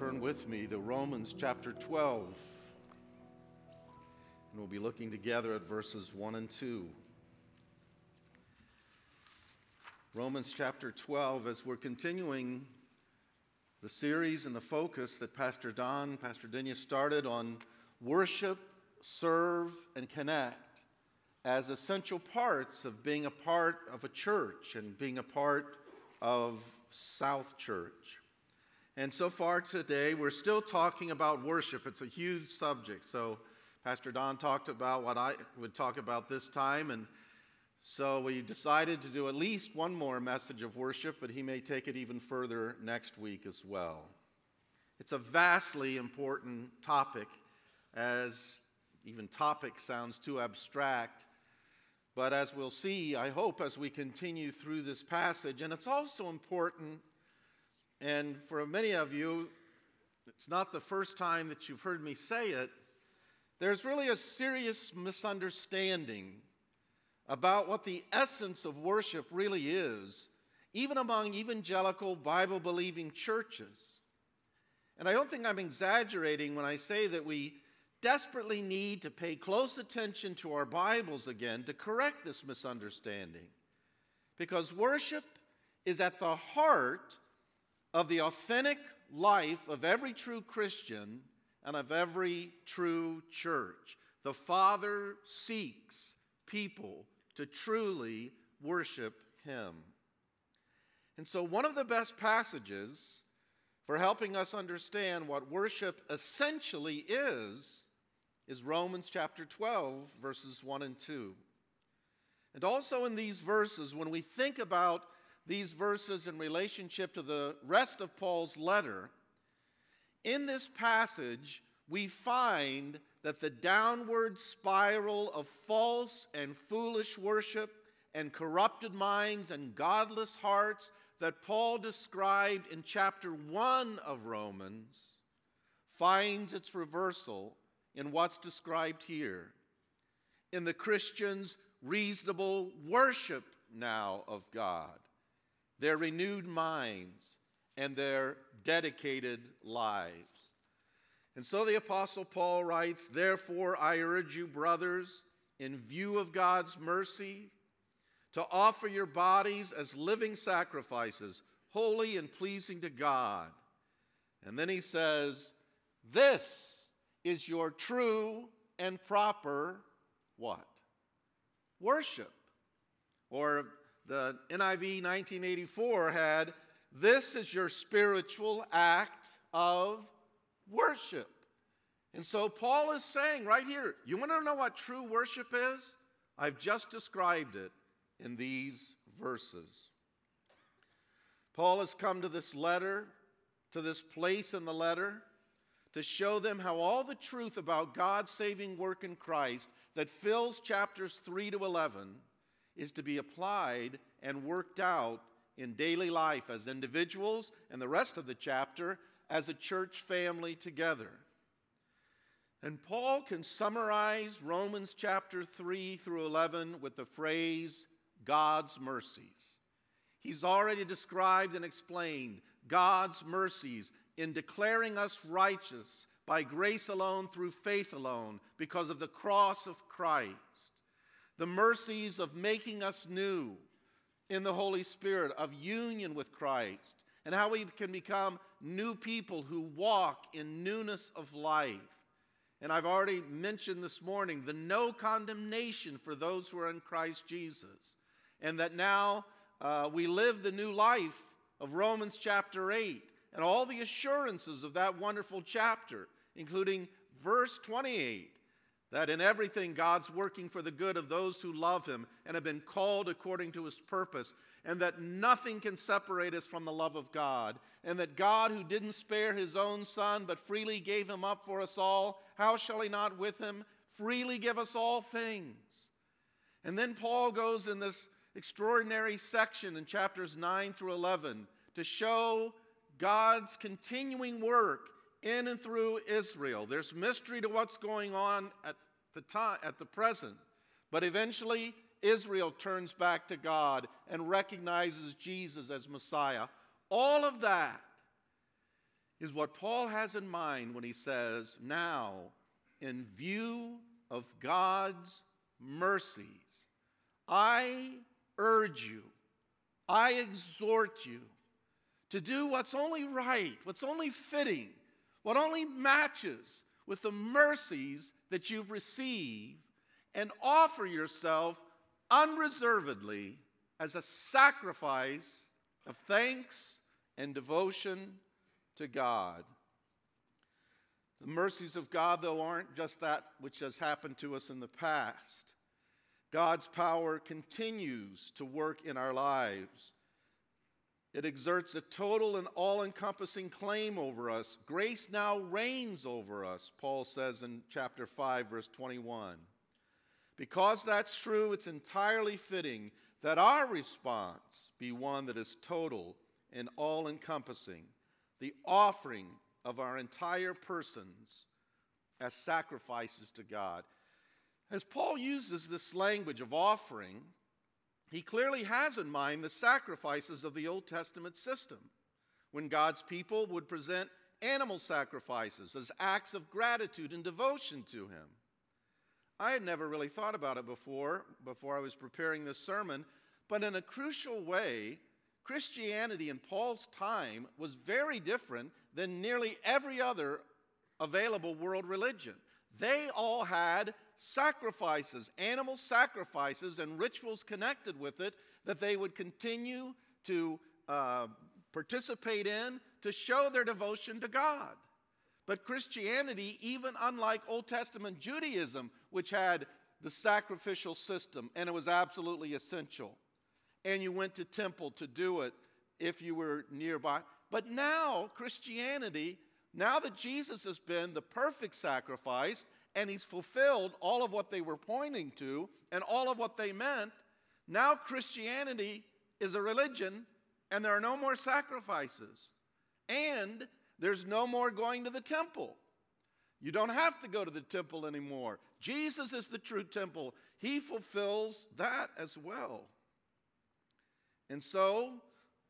turn with me to Romans chapter 12. And we'll be looking together at verses 1 and 2. Romans chapter 12, as we're continuing the series and the focus that Pastor Don, Pastor Dinya started on worship, serve, and connect as essential parts of being a part of a church and being a part of South Church. And so far today, we're still talking about worship. It's a huge subject. So, Pastor Don talked about what I would talk about this time. And so, we decided to do at least one more message of worship, but he may take it even further next week as well. It's a vastly important topic, as even topic sounds too abstract. But as we'll see, I hope, as we continue through this passage, and it's also important and for many of you, it's not the first time that you've heard me say it. There's really a serious misunderstanding about what the essence of worship really is, even among evangelical Bible believing churches. And I don't think I'm exaggerating when I say that we desperately need to pay close attention to our Bibles again to correct this misunderstanding. Because worship is at the heart of the authentic life of every true Christian and of every true church. The Father seeks people to truly worship Him. And so, one of the best passages for helping us understand what worship essentially is is Romans chapter 12, verses 1 and 2. And also in these verses, when we think about these verses in relationship to the rest of Paul's letter, in this passage, we find that the downward spiral of false and foolish worship and corrupted minds and godless hearts that Paul described in chapter 1 of Romans finds its reversal in what's described here. In the Christian's reasonable worship now of God their renewed minds, and their dedicated lives. And so the Apostle Paul writes, Therefore, I urge you, brothers, in view of God's mercy, to offer your bodies as living sacrifices, holy and pleasing to God. And then he says, This is your true and proper what? Worship. Or the NIV 1984 had this is your spiritual act of worship. And so Paul is saying right here, you want to know what true worship is? I've just described it in these verses. Paul has come to this letter, to this place in the letter, to show them how all the truth about God's saving work in Christ that fills chapters 3 to 11 is to be applied and worked out in daily life as individuals and the rest of the chapter as a church family together. And Paul can summarize Romans chapter 3 through 11 with the phrase, God's mercies. He's already described and explained God's mercies in declaring us righteous by grace alone through faith alone because of the cross of Christ the mercies of making us new in the Holy Spirit, of union with Christ, and how we can become new people who walk in newness of life. And I've already mentioned this morning the no condemnation for those who are in Christ Jesus, and that now uh, we live the new life of Romans chapter 8 and all the assurances of that wonderful chapter, including verse 28 that in everything God's working for the good of those who love him and have been called according to his purpose, and that nothing can separate us from the love of God, and that God, who didn't spare his own son but freely gave him up for us all, how shall he not with him freely give us all things? And then Paul goes in this extraordinary section in chapters 9 through 11 to show God's continuing work in and through Israel. There's mystery to what's going on at the time at the present. But eventually Israel turns back to God and recognizes Jesus as Messiah. All of that is what Paul has in mind when he says, Now, in view of God's mercies, I urge you, I exhort you to do what's only right, what's only fitting, what only matches with the mercies that you've received, and offer yourself unreservedly as a sacrifice of thanks and devotion to God. The mercies of God, though, aren't just that which has happened to us in the past. God's power continues to work in our lives. It exerts a total and all encompassing claim over us. Grace now reigns over us, Paul says in chapter 5, verse 21. Because that's true, it's entirely fitting that our response be one that is total and all encompassing, the offering of our entire persons as sacrifices to God. As Paul uses this language of offering, he clearly has in mind the sacrifices of the Old Testament system, when God's people would present animal sacrifices as acts of gratitude and devotion to Him. I had never really thought about it before, before I was preparing this sermon, but in a crucial way, Christianity in Paul's time was very different than nearly every other available world religion. They all had sacrifices, animal sacrifices, and rituals connected with it that they would continue to uh, participate in to show their devotion to God. But Christianity, even unlike Old Testament Judaism, which had the sacrificial system and it was absolutely essential, and you went to temple to do it if you were nearby. But now, Christianity, now that Jesus has been the perfect sacrifice, and he's fulfilled all of what they were pointing to and all of what they meant. Now Christianity is a religion and there are no more sacrifices. And there's no more going to the temple. You don't have to go to the temple anymore. Jesus is the true temple. He fulfills that as well. And so,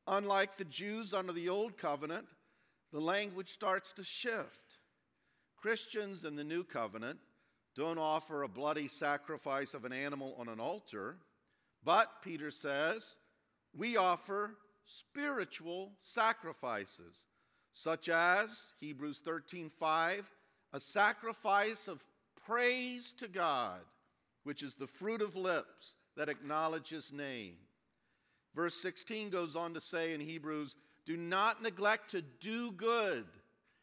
unlike the Jews under the old covenant, the language starts to shift. Christians in the new covenant don't offer a bloody sacrifice of an animal on an altar, but, Peter says, we offer spiritual sacrifices, such as Hebrews 13:5, a sacrifice of praise to God, which is the fruit of lips that acknowledge his name. Verse 16 goes on to say in Hebrews, do not neglect to do good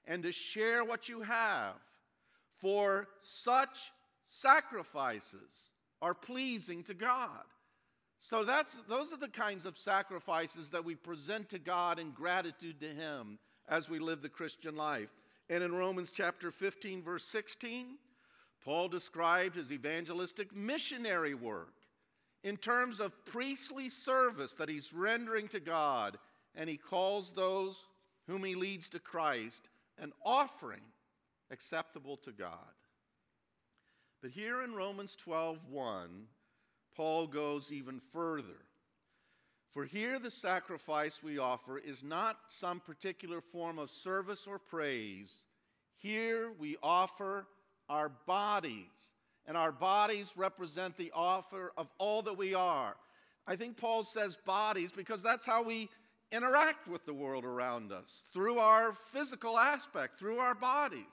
and to share what you have. For such sacrifices are pleasing to God. So that's those are the kinds of sacrifices that we present to God in gratitude to him as we live the Christian life. And in Romans chapter 15 verse 16, Paul described his evangelistic missionary work in terms of priestly service that he's rendering to God, and he calls those whom he leads to Christ an offering acceptable to God. But here in Romans 12:1, Paul goes even further. For here the sacrifice we offer is not some particular form of service or praise. Here we offer our bodies, and our bodies represent the offer of all that we are. I think Paul says bodies because that's how we interact with the world around us through our physical aspect, through our bodies.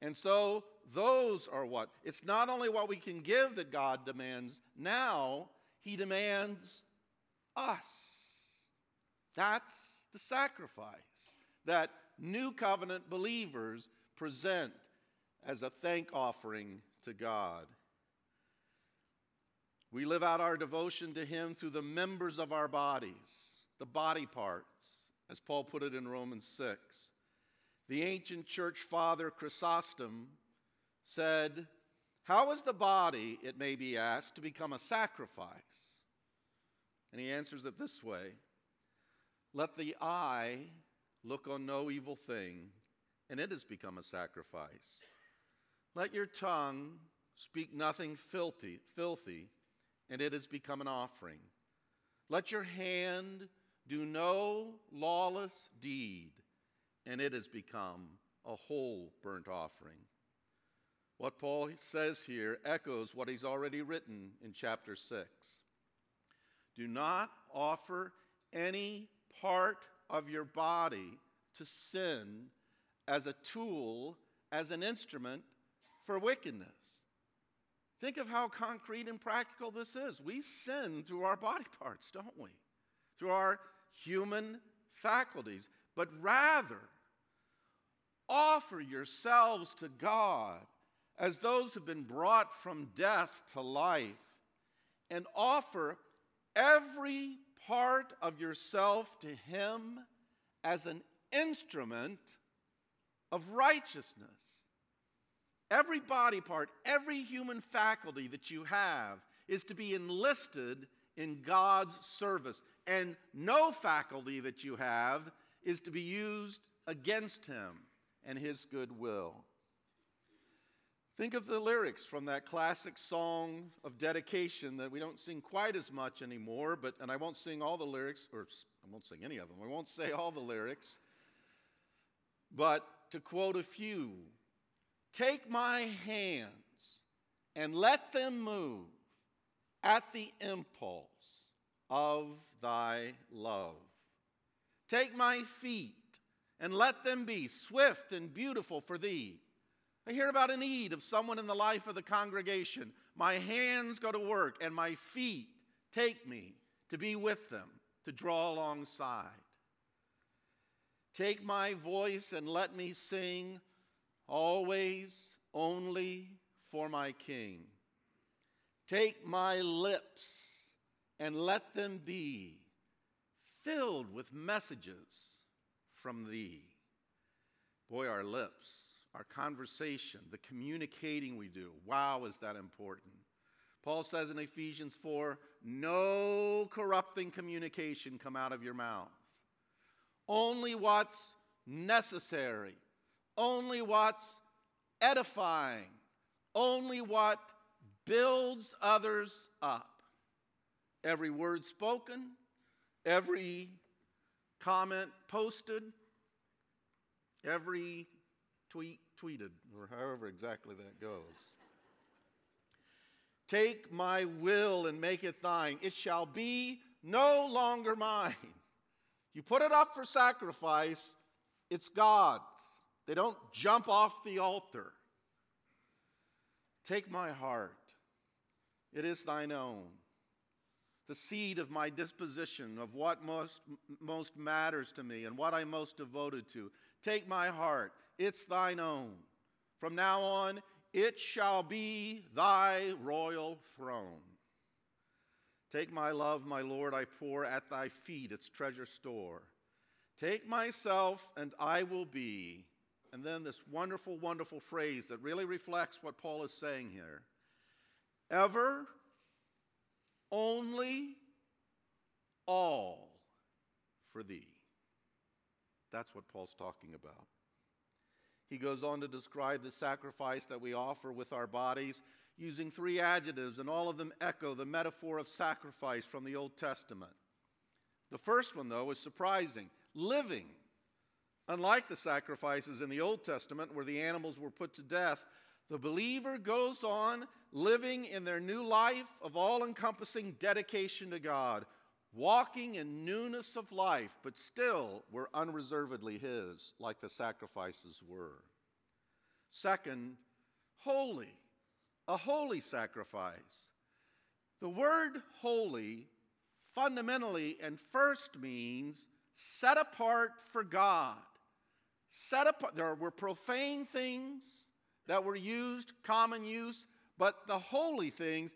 And so, those are what? It's not only what we can give that God demands, now He demands us. That's the sacrifice that new covenant believers present as a thank offering to God. We live out our devotion to Him through the members of our bodies the body parts, as Paul put it in Romans 6. The ancient church father Chrysostom said, How is the body, it may be asked, to become a sacrifice? And he answers it this way Let the eye look on no evil thing, and it has become a sacrifice. Let your tongue speak nothing filthy, filthy, and it has become an offering. Let your hand do no lawless deed, and it has become a whole burnt offering. What Paul says here echoes what he's already written in chapter 6. Do not offer any part of your body to sin as a tool, as an instrument for wickedness. Think of how concrete and practical this is. We sin through our body parts, don't we? Through our human faculties. But rather, offer yourselves to God as those who've been brought from death to life, and offer every part of yourself to Him as an instrument of righteousness. Every body part, every human faculty that you have is to be enlisted in God's service. And no faculty that you have is to be used against Him and His goodwill. Think of the lyrics from that classic song of dedication that we don't sing quite as much anymore, but and I won't sing all the lyrics, or I won't sing any of them. I won't say all the lyrics. But to quote a few, take my hands and let them move at the impulse of thy love. Take my feet and let them be swift and beautiful for thee. I hear about a need of someone in the life of the congregation. My hands go to work and my feet take me to be with them, to draw alongside. Take my voice and let me sing always only for my King. Take my lips and let them be filled with messages from thee. Boy, our lips our conversation, the communicating we do. Wow, is that important? Paul says in Ephesians 4 no corrupting communication come out of your mouth. Only what's necessary, only what's edifying, only what builds others up. Every word spoken, every comment posted, every tweet tweeted, or however exactly that goes. Take my will and make it thine. It shall be no longer mine. You put it up for sacrifice, it's God's. They don't jump off the altar. Take my heart, it is thine own. The seed of my disposition, of what most, most matters to me and what I'm most devoted to. Take my heart, it's thine own. From now on, it shall be thy royal throne. Take my love, my Lord, I pour at thy feet its treasure store. Take myself, and I will be. And then this wonderful, wonderful phrase that really reflects what Paul is saying here ever, only, all for thee. That's what Paul's talking about. He goes on to describe the sacrifice that we offer with our bodies using three adjectives, and all of them echo the metaphor of sacrifice from the Old Testament. The first one, though, is surprising living. Unlike the sacrifices in the Old Testament where the animals were put to death, the believer goes on living in their new life of all encompassing dedication to God, walking in newness of life, but still were unreservedly His, like the sacrifices were. Second, holy, a holy sacrifice. The word holy fundamentally and first means set apart for God. Set apart, there were profane things that were used, common use, but the holy things,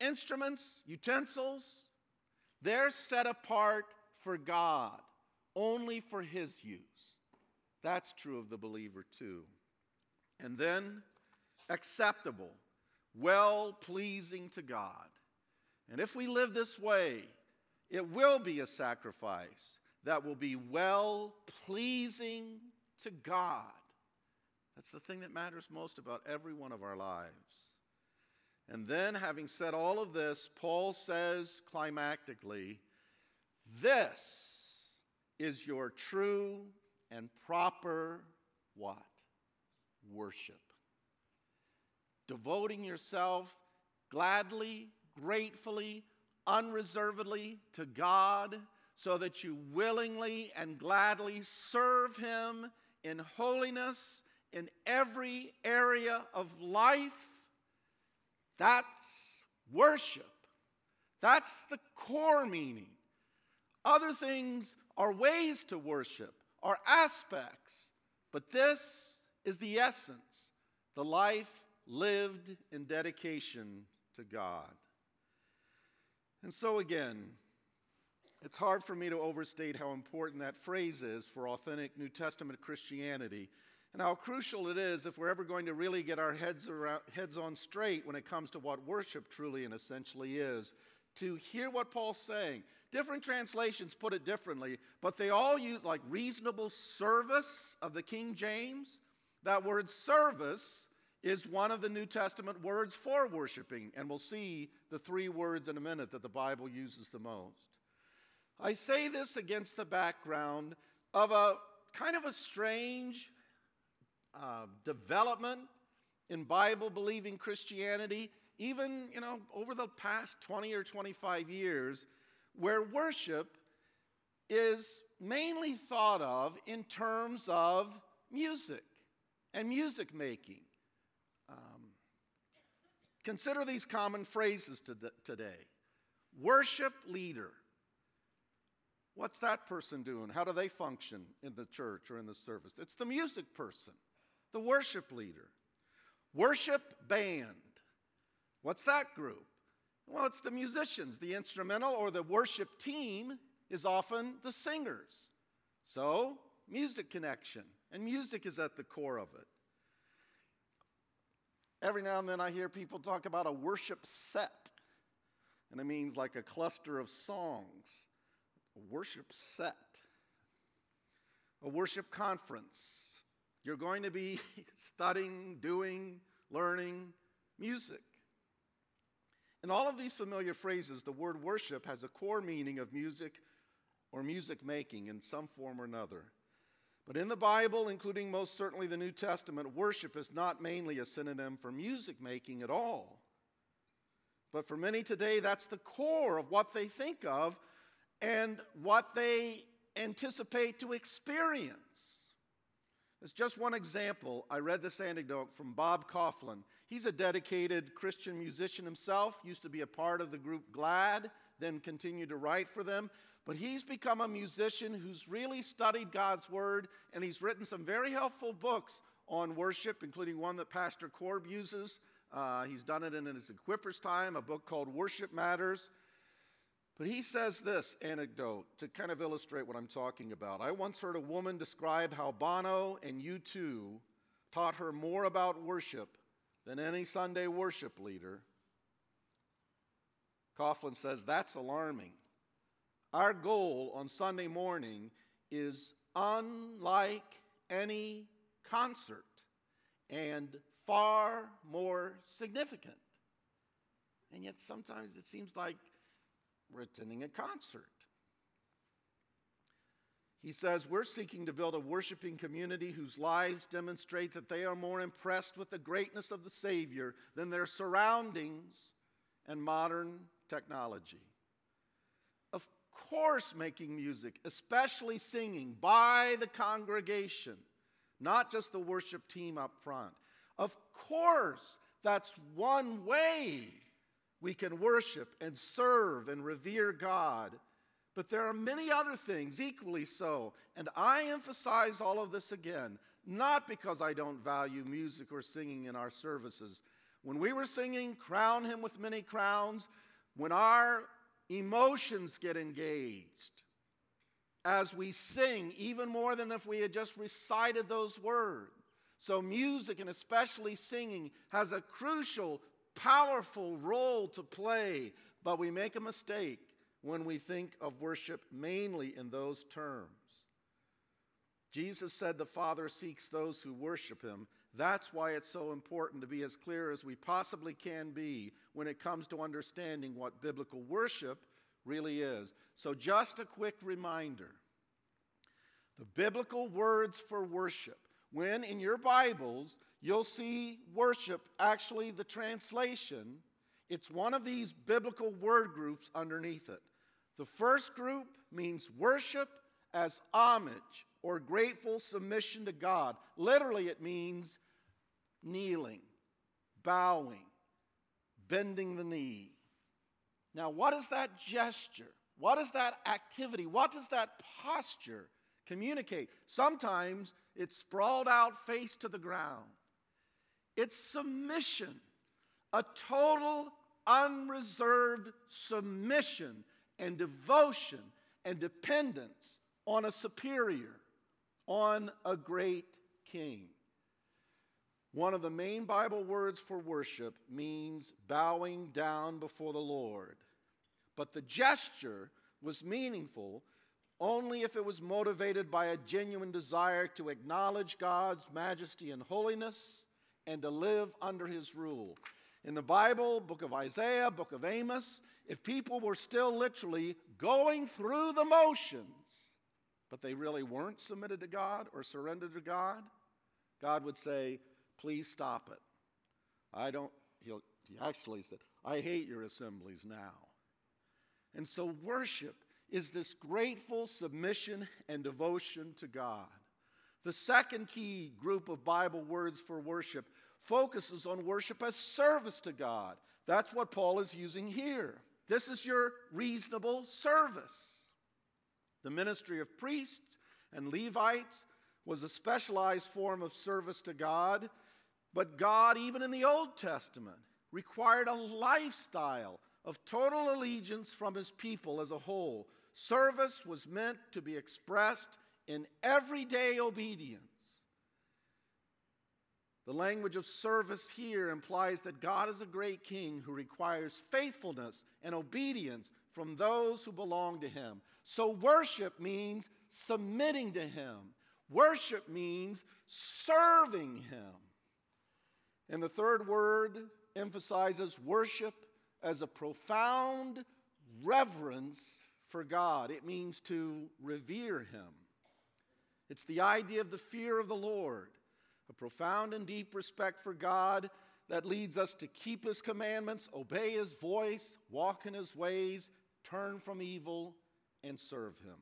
instruments, utensils, they're set apart for God, only for His use. That's true of the believer too. And then acceptable, well pleasing to God. And if we live this way, it will be a sacrifice that will be well pleasing to God. That's the thing that matters most about every one of our lives. And then, having said all of this, Paul says climactically, This is your true and proper what? Worship. Devoting yourself gladly, gratefully, unreservedly to God so that you willingly and gladly serve Him in holiness in every area of life. That's worship. That's the core meaning. Other things are ways to worship, are aspects, but this is the essence the life lived in dedication to God. And so, again, it's hard for me to overstate how important that phrase is for authentic New Testament Christianity and how crucial it is if we're ever going to really get our heads, around, heads on straight when it comes to what worship truly and essentially is. To hear what Paul's saying. Different translations put it differently, but they all use like reasonable service of the King James. That word service is one of the New Testament words for worshiping, and we'll see the three words in a minute that the Bible uses the most. I say this against the background of a kind of a strange uh, development in Bible believing Christianity, even you know over the past 20 or 25 years, where worship is mainly thought of in terms of music and music making. Um, consider these common phrases to today worship leader. What's that person doing? How do they function in the church or in the service? It's the music person, the worship leader. Worship band. What's that group? Well, it's the musicians. The instrumental or the worship team is often the singers. So, music connection. And music is at the core of it. Every now and then I hear people talk about a worship set, and it means like a cluster of songs a worship set, a worship conference. You're going to be studying, doing, learning music. In all of these familiar phrases, the word worship has a core meaning of music or music making in some form or another. But in the Bible, including most certainly the New Testament, worship is not mainly a synonym for music making at all. But for many today, that's the core of what they think of and what they anticipate to experience. As just one example, I read this anecdote from Bob Kauflin. He's a dedicated Christian musician himself, used to be a part of the group Glad, then continued to write for them. But he's become a musician who's really studied God's Word, and he's written some very helpful books on worship, including one that Pastor Korb uses. Uh, he's done it in his equippers time, a book called Worship Matters. But he says this anecdote to kind of illustrate what I'm talking about. I once heard a woman describe how Bono and U2 taught her more about worship than any Sunday worship leader. Kauflin says that's alarming. Our goal on Sunday morning is unlike any concert and far more significant. And yet sometimes it seems like we're attending a concert. He says, We're seeking to build a worshiping community whose lives demonstrate that they are more impressed with the greatness of the Savior than their surroundings and modern technology. Of course, making music, especially singing by the congregation, not just the worship team up front. Of course, that's one way we can worship and serve and revere God. But there are many other things equally so. And I emphasize all of this again, not because I don't value music or singing in our services. When we were singing, Crown Him with Many Crowns, when our emotions get engaged, as we sing, even more than if we had just recited those words. So, music and especially singing has a crucial powerful role to play, but we make a mistake when we think of worship mainly in those terms. Jesus said the Father seeks those who worship him. That's why it's so important to be as clear as we possibly can be when it comes to understanding what biblical worship really is. So, just a quick reminder The biblical words for worship. When in your Bibles you'll see worship, actually, the translation, it's one of these biblical word groups underneath it. The first group means worship as homage or grateful submission to God. Literally, it means kneeling, bowing, bending the knee. Now, what is that gesture? What is that activity? What does that posture communicate? Sometimes it's sprawled out face to the ground. It's submission, a total, unreserved submission and devotion and dependence on a superior, on a great king. One of the main Bible words for worship means bowing down before the Lord. But the gesture was meaningful only if it was motivated by a genuine desire to acknowledge God's majesty and holiness and to live under his rule. In the Bible, book of Isaiah, book of Amos, if people were still literally going through the motions, but they really weren't submitted to God or surrendered to God, God would say, Please stop it. I don't, he actually said, I hate your assemblies now. And so worship is this grateful submission and devotion to God. The second key group of Bible words for worship focuses on worship as service to God. That's what Paul is using here. This is your reasonable service. The ministry of priests and Levites was a specialized form of service to God, but God, even in the Old Testament, required a lifestyle of total allegiance from his people as a whole. Service was meant to be expressed in everyday obedience. The language of service here implies that God is a great king who requires faithfulness and obedience from those who belong to him. So, worship means submitting to him, worship means serving him. And the third word emphasizes worship as a profound reverence for God. It means to revere him. It's the idea of the fear of the Lord a profound and deep respect for God that leads us to keep His commandments, obey His voice, walk in His ways, turn from evil, and serve Him.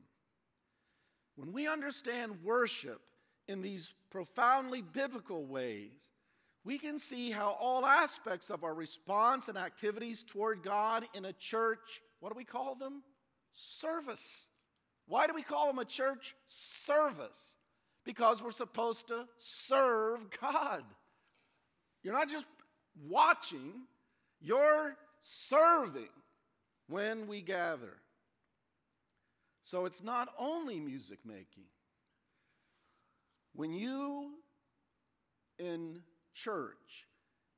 When we understand worship in these profoundly biblical ways, we can see how all aspects of our response and activities toward God in a church, what do we call them? Service. Why do we call them a church service? Because we're supposed to serve God. You're not just watching, you're serving when we gather. So it's not only music making. When you in church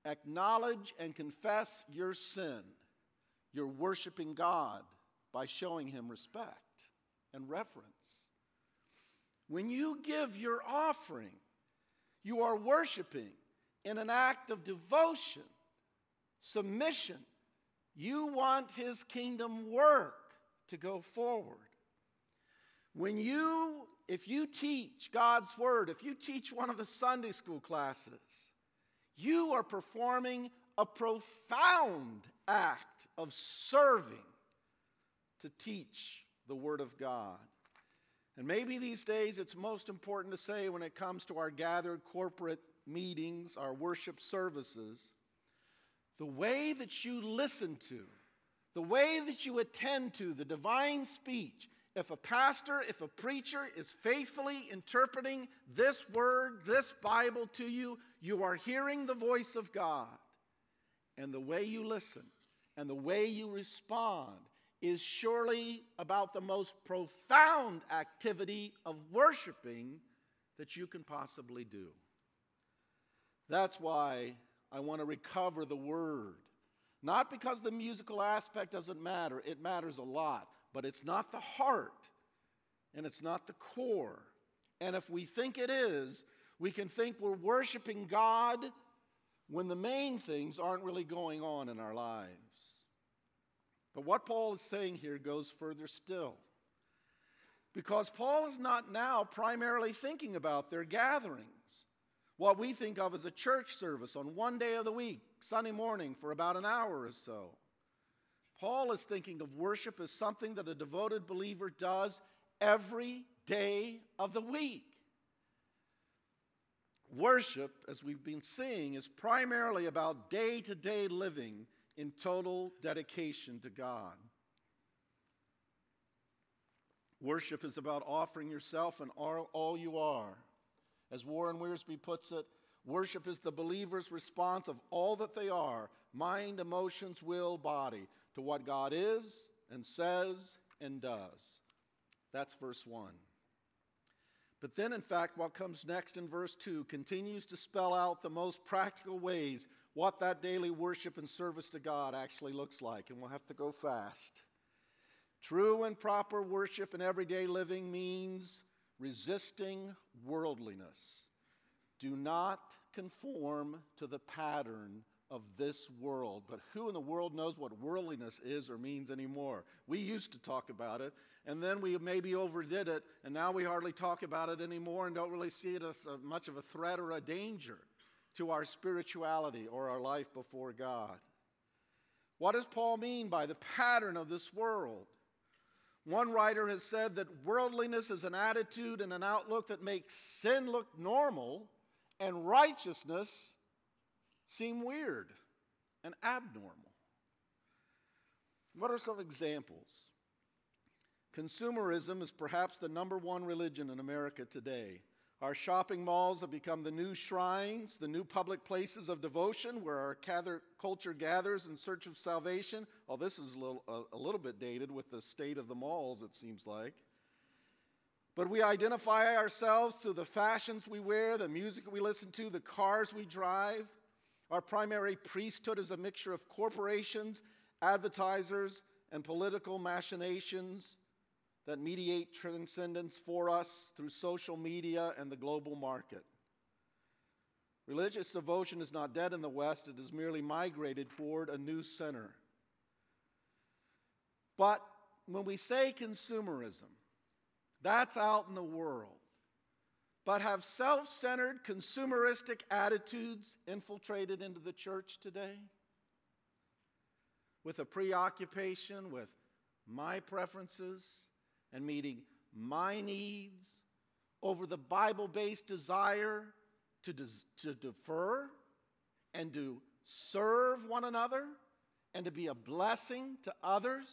acknowledge and confess your sin, you're worshiping God by showing Him respect and reverence. When you give your offering, you are worshiping in an act of devotion, submission. You want His kingdom work to go forward. When you, if you teach God's Word, if you teach one of the Sunday school classes, you are performing a profound act of serving to teach the Word of God. And maybe these days it's most important to say when it comes to our gathered corporate meetings, our worship services, the way that you listen to, the way that you attend to the divine speech, if a pastor, if a preacher is faithfully interpreting this word, this Bible to you, you are hearing the voice of God. And the way you listen and the way you respond is surely about the most profound activity of worshiping that you can possibly do. That's why I want to recover the word. Not because the musical aspect doesn't matter, it matters a lot, but it's not the heart and it's not the core. And if we think it is, we can think we're worshiping God when the main things aren't really going on in our lives. But what Paul is saying here goes further still. Because Paul is not now primarily thinking about their gatherings, what we think of as a church service on one day of the week, Sunday morning, for about an hour or so. Paul is thinking of worship as something that a devoted believer does every day of the week. Worship, as we've been seeing, is primarily about day to day living in total dedication to God. Worship is about offering yourself and all you are. As Warren Wiersbe puts it, worship is the believer's response of all that they are mind, emotions, will, body to what God is and says and does. That's verse 1. But then, in fact, what comes next in verse 2 continues to spell out the most practical ways what that daily worship and service to God actually looks like. And we'll have to go fast. True and proper worship in everyday living means resisting worldliness. Do not conform to the pattern of this world. But who in the world knows what worldliness is or means anymore? We used to talk about it, and then we maybe overdid it, and now we hardly talk about it anymore and don't really see it as much of a threat or a danger to our spirituality or our life before God. What does Paul mean by the pattern of this world? One writer has said that worldliness is an attitude and an outlook that makes sin look normal and righteousness seem weird and abnormal. What are some examples? Consumerism is perhaps the number one religion in America today. Our shopping malls have become the new shrines, the new public places of devotion where our gather, culture gathers in search of salvation. Well, this is a little, a, a little bit dated with the state of the malls, it seems like. But we identify ourselves through the fashions we wear, the music we listen to, the cars we drive. Our primary priesthood is a mixture of corporations, advertisers, and political machinations that mediate transcendence for us through social media and the global market. Religious devotion is not dead in the West, it has merely migrated toward a new center. But when we say consumerism, that's out in the world. But have self centered, consumeristic attitudes infiltrated into the church today? With a preoccupation with my preferences and meeting my needs over the Bible based desire to, des- to defer and to serve one another and to be a blessing to others.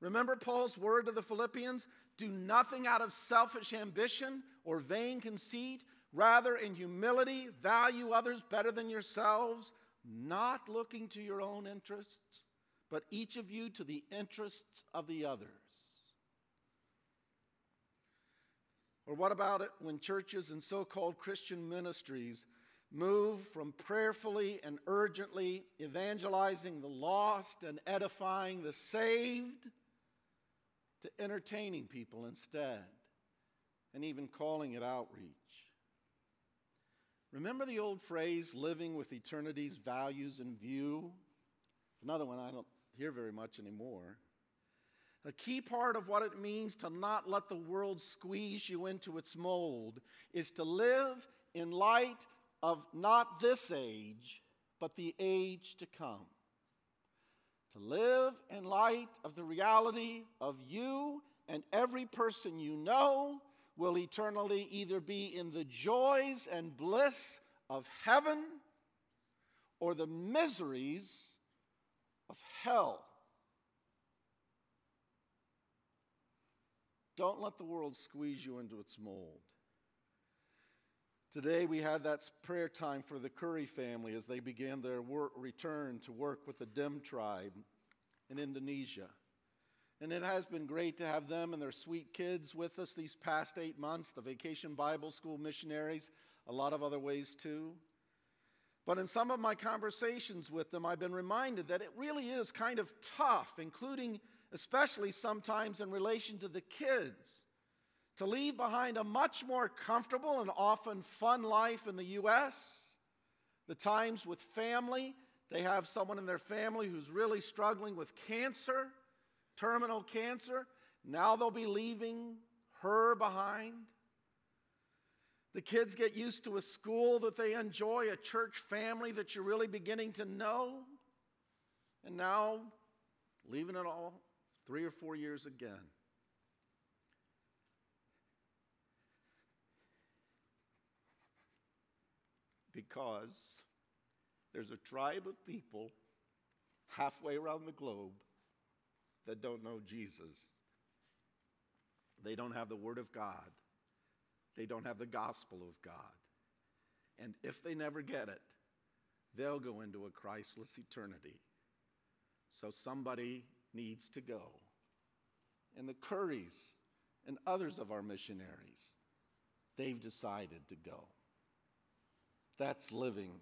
Remember Paul's word to the Philippians do nothing out of selfish ambition or vain conceit. Rather, in humility, value others better than yourselves, not looking to your own interests, but each of you to the interests of the others. Or what about it when churches and so called Christian ministries move from prayerfully and urgently evangelizing the lost and edifying the saved to entertaining people instead and even calling it outreach? Remember the old phrase, living with eternity's values in view? It's another one I don't hear very much anymore. A key part of what it means to not let the world squeeze you into its mold is to live in light of not this age, but the age to come. To live in light of the reality of you and every person you know will eternally either be in the joys and bliss of heaven or the miseries of hell. Don't let the world squeeze you into its mold. Today, we had that prayer time for the Curry family as they began their work, return to work with the Dim tribe in Indonesia. And it has been great to have them and their sweet kids with us these past eight months, the Vacation Bible School missionaries, a lot of other ways too. But in some of my conversations with them, I've been reminded that it really is kind of tough, including especially sometimes in relation to the kids, to leave behind a much more comfortable and often fun life in the U.S., the times with family. They have someone in their family who's really struggling with cancer, terminal cancer. Now they'll be leaving her behind. The kids get used to a school that they enjoy, a church family that you're really beginning to know. And now, leaving it all three or four years again. Because there's a tribe of people halfway around the globe that don't know Jesus. They don't have the Word of God. They don't have the gospel of God. And if they never get it, they'll go into a Christless eternity. So somebody needs to go. And the Currys and others of our missionaries, they've decided to go. That's living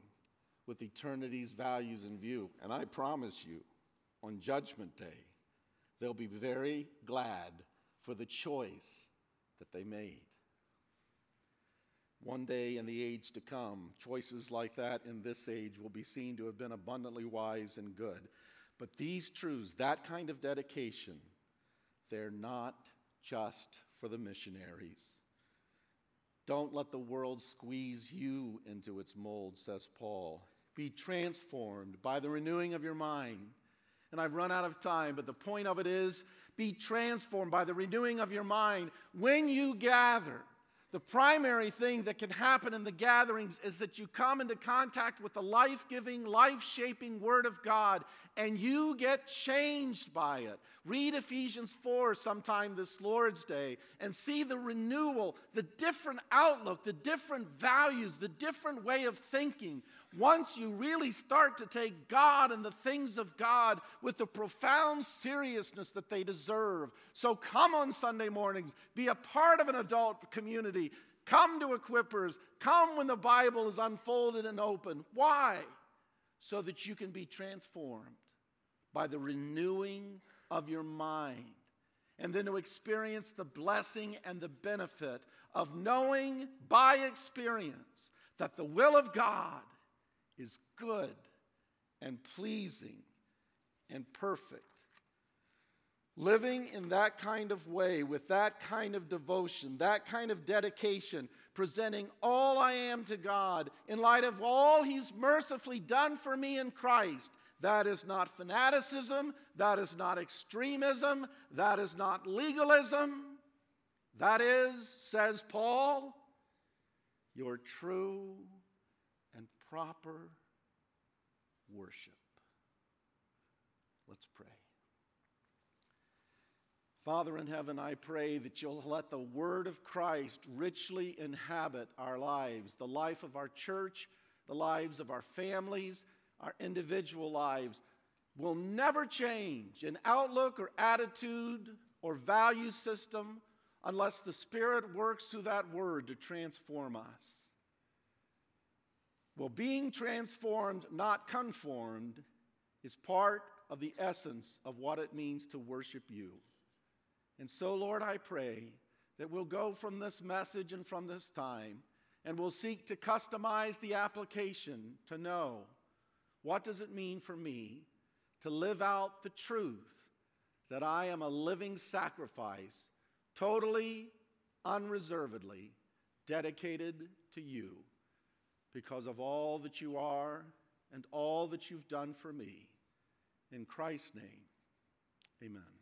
with eternity's values in view. And I promise you, on Judgment Day, they'll be very glad for the choice that they made. One day in the age to come, choices like that in this age will be seen to have been abundantly wise and good. But these truths, that kind of dedication, they're not just for the missionaries. Don't let the world squeeze you into its mold, says Paul. Be transformed by the renewing of your mind. And I've run out of time, but the point of it is be transformed by the renewing of your mind when you gather. The primary thing that can happen in the gatherings is that you come into contact with the life giving, life shaping Word of God and you get changed by it. Read Ephesians 4 sometime this Lord's Day and see the renewal, the different outlook, the different values, the different way of thinking. Once you really start to take God and the things of God with the profound seriousness that they deserve. So come on Sunday mornings, be a part of an adult community. Come to Equippers. Come when the Bible is unfolded and open. Why? So that you can be transformed by the renewing of your mind. And then to experience the blessing and the benefit of knowing by experience that the will of God is good and pleasing and perfect. Living in that kind of way, with that kind of devotion, that kind of dedication, presenting all I am to God in light of all He's mercifully done for me in Christ, that is not fanaticism, that is not extremism, that is not legalism. That is, says Paul, your true proper worship. Let's pray. Father in heaven, I pray that you'll let the word of Christ richly inhabit our lives, the life of our church, the lives of our families, our individual lives. Will never change in outlook or attitude or value system unless the Spirit works through that word to transform us. Well, being transformed, not conformed, is part of the essence of what it means to worship you. And so, Lord, I pray that we'll go from this message and from this time and we'll seek to customize the application to know what does it mean for me to live out the truth that I am a living sacrifice, totally, unreservedly dedicated to you because of all that you are and all that you've done for me. In Christ's name, amen.